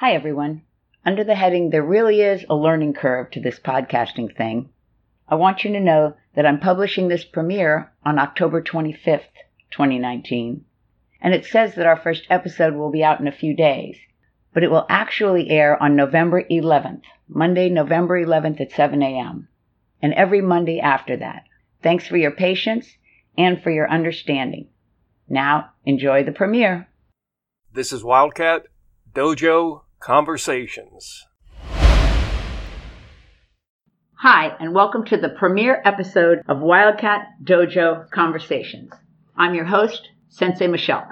Hi, everyone. Under the heading, There Really Is a Learning Curve to This Podcasting Thing, I want you to know that I'm publishing this premiere on October 25th, 2019. And it says that our first episode will be out in a few days, but it will actually air on November 11th, Monday, November 11th at 7 a.m., and every Monday after that. Thanks for your patience and for your understanding. Now, enjoy the premiere. This is Wildcat Dojo Conversations. Hi, and welcome to the premiere episode of Wildcat Dojo Conversations. I'm your host, Sensei Michelle.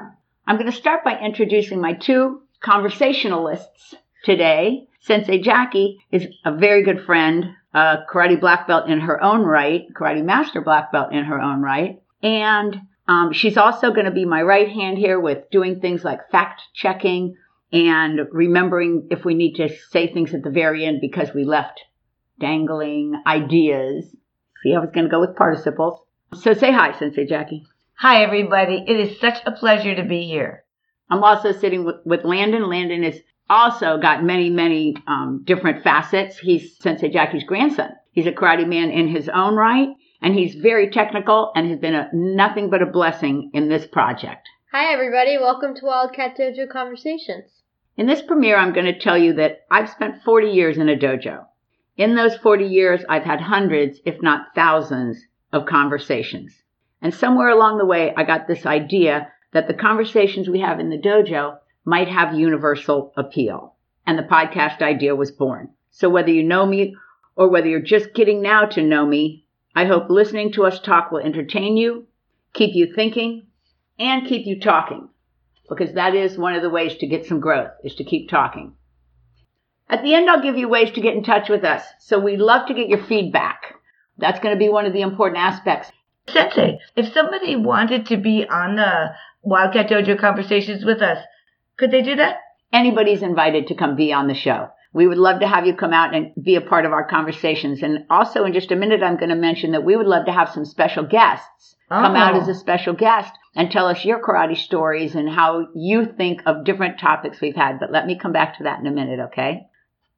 I'm going to start by introducing my two conversationalists today. Sensei Jackie is a very good friend, a karate black belt in her own right, karate master black belt in her own right, and um, she's also going to be my right hand here with doing things like fact checking, and remembering if we need to say things at the very end because we left dangling ideas. See, I was going to go with participles. So say hi, Sensei Jackie. Hi, everybody. It is such a pleasure to be here. I'm also sitting with, with Landon. Landon has also got many, many um, different facets. He's Sensei Jackie's grandson. He's a karate man in his own right, and he's very technical and has been a, nothing but a blessing in this project. Hi, everybody. Welcome to Wildcat Dojo Conversations. In this premiere, I'm going to tell you that I've spent 40 years in a dojo. In those 40 years, I've had hundreds, if not thousands, of conversations. And somewhere along the way, I got this idea that the conversations we have in the dojo might have universal appeal. And the podcast idea was born. So whether you know me or whether you're just getting now to know me, I hope listening to us talk will entertain you, keep you thinking, and keep you talking because that is one of the ways to get some growth is to keep talking. At the end, I'll give you ways to get in touch with us. So we'd love to get your feedback. That's going to be one of the important aspects. Sensei, if somebody wanted to be on the Wildcat Dojo conversations with us, could they do that? Anybody's invited to come be on the show. We would love to have you come out and be a part of our conversations. And also, in just a minute, I'm going to mention that we would love to have some special guests oh. come out oh. as a special guest and tell us your karate stories and how you think of different topics we've had. But let me come back to that in a minute, okay?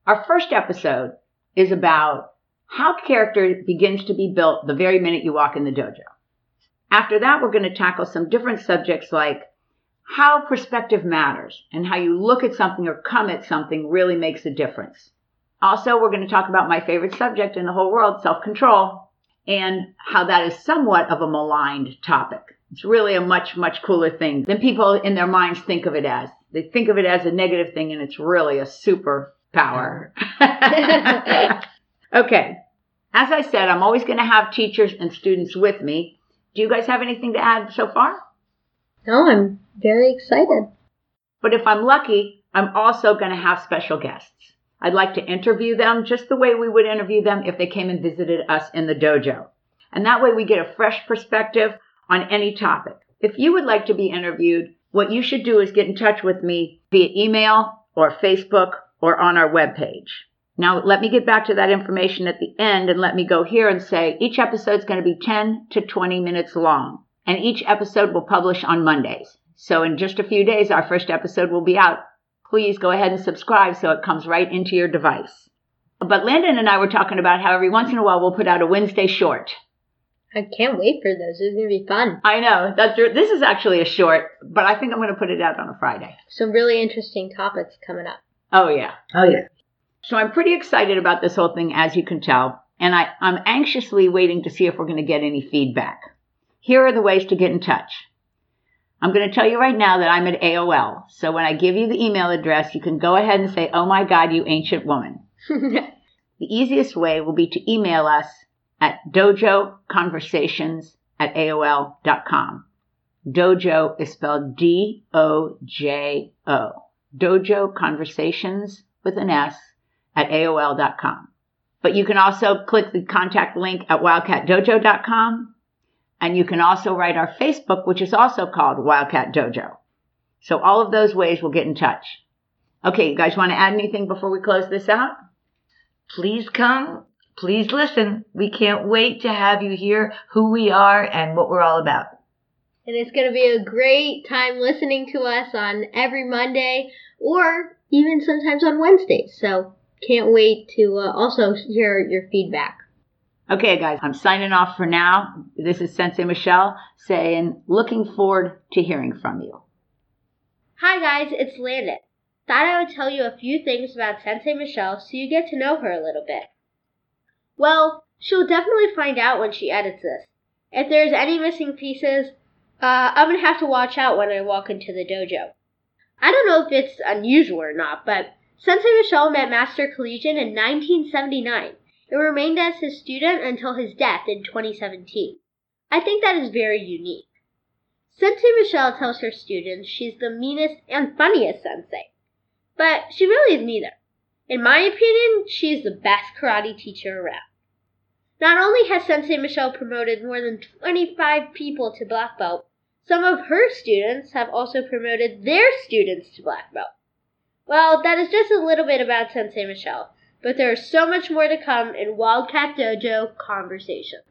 Our first episode is about how character begins to be built the very minute you walk in the dojo. After that, we're going to tackle some different subjects like how perspective matters and how you look at something or come at something really makes a difference. Also, we're going to talk about my favorite subject in the whole world, self-control, and how that is somewhat of a maligned topic. It's really a much, much cooler thing than people in their minds think of it as. They think of it as a negative thing and it's really a super power. okay. As I said, I'm always going to have teachers and students with me. Do you guys have anything to add so far? No, I'm very excited. But if I'm lucky, I'm also going to have special guests. I'd like to interview them just the way we would interview them if they came and visited us in the dojo. And that way we get a fresh perspective on any topic. If you would like to be interviewed, what you should do is get in touch with me via email or Facebook or on our webpage. Now, let me get back to that information at the end and let me go here and say each episode is going to be 10 to 20 minutes long, and each episode will publish on Mondays. So, in just a few days, our first episode will be out. Please go ahead and subscribe so it comes right into your device. But Landon and I were talking about how every once in a while we'll put out a Wednesday short. I can't wait for those. It's gonna be fun. I know. That's this is actually a short, but I think I'm gonna put it out on a Friday. Some really interesting topics coming up. Oh yeah. Oh yeah. So I'm pretty excited about this whole thing, as you can tell, and I, I'm anxiously waiting to see if we're gonna get any feedback. Here are the ways to get in touch. I'm going to tell you right now that I'm at AOL. So when I give you the email address, you can go ahead and say, Oh my God, you ancient woman. the easiest way will be to email us at dojoconversations at AOL.com. Dojo is spelled D O J O. Dojo Conversations with an S at AOL.com. But you can also click the contact link at wildcatdojo.com. And you can also write our Facebook, which is also called Wildcat Dojo. So all of those ways will get in touch. Okay, you guys want to add anything before we close this out? Please come Please listen. We can't wait to have you hear who we are and what we're all about. And it's going to be a great time listening to us on every Monday or even sometimes on Wednesdays. So can't wait to uh, also hear your feedback. Okay, guys, I'm signing off for now. This is Sensei Michelle saying, looking forward to hearing from you. Hi, guys, it's Landon. Thought I would tell you a few things about Sensei Michelle so you get to know her a little bit. Well, she'll definitely find out when she edits this. If there's any missing pieces, uh, I'm gonna have to watch out when I walk into the dojo. I don't know if it's unusual or not, but Sensei Michelle met Master Collegian in 1979 and remained as his student until his death in 2017. I think that is very unique. Sensei Michelle tells her students she's the meanest and funniest sensei, but she really is neither. In my opinion, she is the best karate teacher around. Not only has Sensei Michelle promoted more than 25 people to black belt, some of her students have also promoted their students to black belt. Well, that is just a little bit about Sensei Michelle, but there is so much more to come in Wildcat Dojo Conversations.